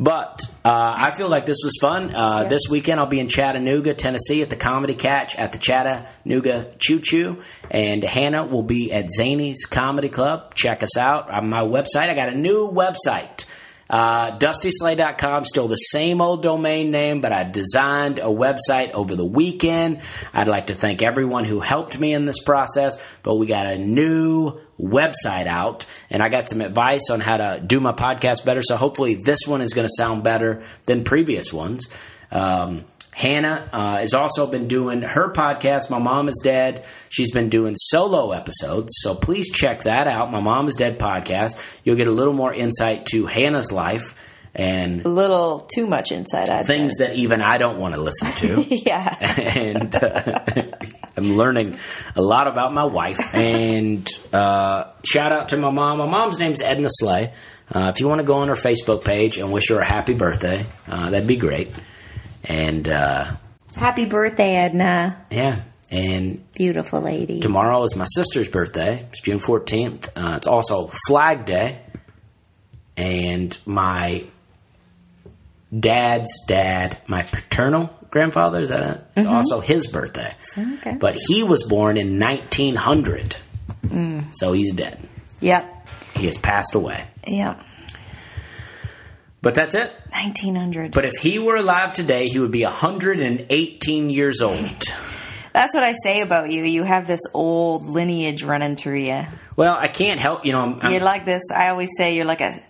But uh, I feel like this was fun. Uh, Yeah. This weekend I'll be in Chattanooga, Tennessee at the Comedy Catch at the Chattanooga Choo Choo. And Hannah will be at Zanies Comedy Club. Check us out on my website. I got a new website. Uh, DustySlay.com, still the same old domain name, but I designed a website over the weekend. I'd like to thank everyone who helped me in this process, but we got a new website out and I got some advice on how to do my podcast better. So hopefully this one is going to sound better than previous ones. Um, Hannah uh, has also been doing her podcast, My Mom is Dead. She's been doing solo episodes, so please check that out, My Mom is Dead podcast. You'll get a little more insight to Hannah's life and a little too much insight, I'd things that even I don't want to listen to. Yeah. and uh, I'm learning a lot about my wife. And uh, shout out to my mom. My mom's name's Edna Slay. Uh, if you want to go on her Facebook page and wish her a happy birthday, uh, that'd be great. And uh, Happy birthday, Edna. yeah, and Beautiful lady. tomorrow is my sister's birthday. It's June 14th. Uh, it's also Flag Day. And my dad's dad, my paternal grandfather, is that it? It's also his birthday. Okay. But he was born in 1900. So he's dead. Yep. He has passed away. Yep. But that's it. 1900. But if he were alive today, he would be 118 years old. That's what I say about you. You have this old lineage running through you. Well, I can't help, you know, I'm, I'm- You're like this. I always say you're like a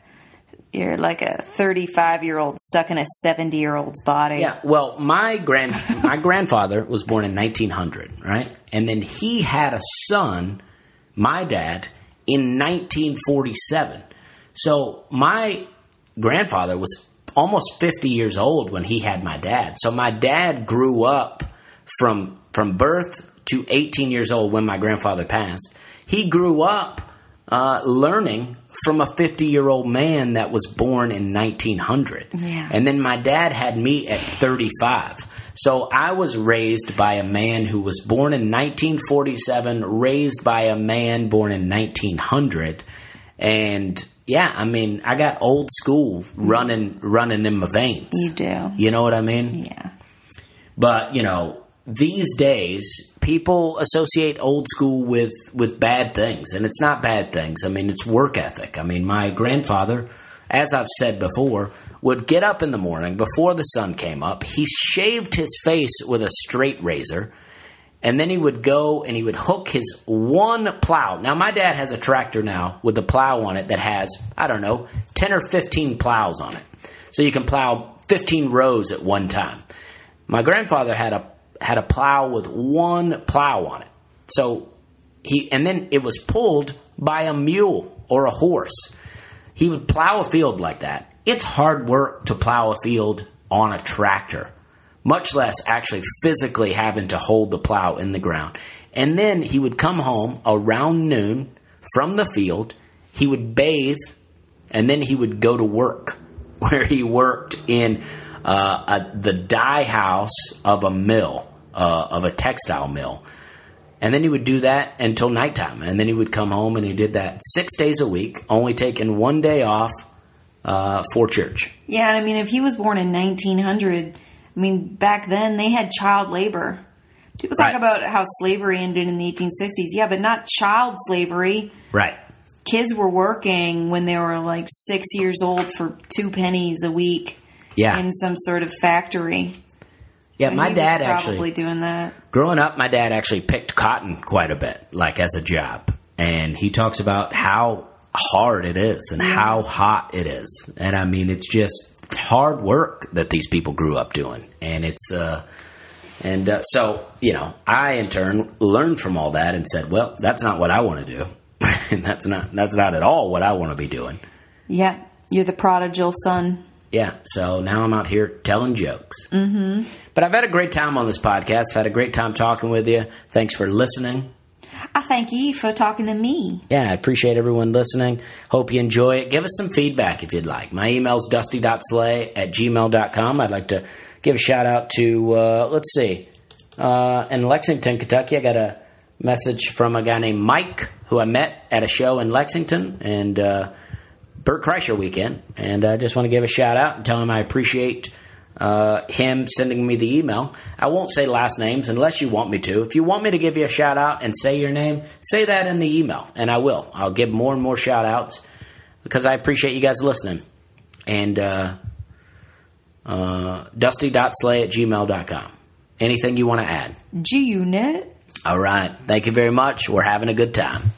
you're like a 35 year old stuck in a 70 year old's body. Yeah, well, my grand my grandfather was born in 1900, right? And then he had a son, my dad, in 1947. So my grandfather was almost 50 years old when he had my dad. So my dad grew up from from birth to 18 years old when my grandfather passed. He grew up uh, learning from a 50 year old man that was born in 1900. Yeah. And then my dad had me at 35. So I was raised by a man who was born in 1947, raised by a man born in 1900. And yeah, I mean, I got old school running running in my veins. You do. You know what I mean? Yeah. But you know, these days people associate old school with with bad things, and it's not bad things. I mean, it's work ethic. I mean, my grandfather, as I've said before, would get up in the morning before the sun came up. He shaved his face with a straight razor. And then he would go and he would hook his one plow. Now, my dad has a tractor now with a plow on it that has, I don't know, 10 or 15 plows on it. So you can plow 15 rows at one time. My grandfather had a had a plow with one plow on it. So he and then it was pulled by a mule or a horse. He would plow a field like that. It's hard work to plow a field on a tractor, much less actually physically having to hold the plow in the ground. And then he would come home around noon from the field. He would bathe and then he would go to work, where he worked in uh, a, the dye house of a mill, uh, of a textile mill. And then he would do that until nighttime. And then he would come home and he did that six days a week, only taking one day off uh, for church. Yeah, I mean, if he was born in 1900, I mean, back then they had child labor. People talk Right. about how slavery ended in the 1860s. Yeah, but not child slavery. Right. Kids were working when they were like six years old for two pennies a week Yeah. in some sort of factory. Yeah, So my dad actually probably doing that. growing up, my dad actually picked cotton quite a bit, like as a job. And he talks about how hard it is and how hot it is. And I mean, it's just it's hard work that these people grew up doing. And it's, uh, and uh, so, you know, I in turn learned from all that and said, well, that's not what I want to do. and that's not, that's not at all what I want to be doing. Yeah, you're the prodigal son. Yeah, so now I'm out here telling jokes. Mm-hmm. But I've had a great time on this podcast. I've had a great time talking with you. Thanks for listening. I thank you for talking to me. Yeah, I appreciate everyone listening. Hope you enjoy it. Give us some feedback if you'd like. My email is dusty.slay at gmail.com. I'd like to give a shout out to, uh, let's see, uh, in Lexington, Kentucky, I got a message from a guy named Mike who I met at a show in Lexington and uh, Bert Kreischer weekend. And I just want to give a shout out and tell him I appreciate uh, him sending me the email. I won't say last names unless you want me to. If you want me to give you a shout out and say your name, say that in the email, and I will. I'll give more and more shout outs because I appreciate you guys listening. And uh, uh, dusty.slay at gmail.com. Anything you want to add? G-Unit. All right. Thank you very much. We're having a good time.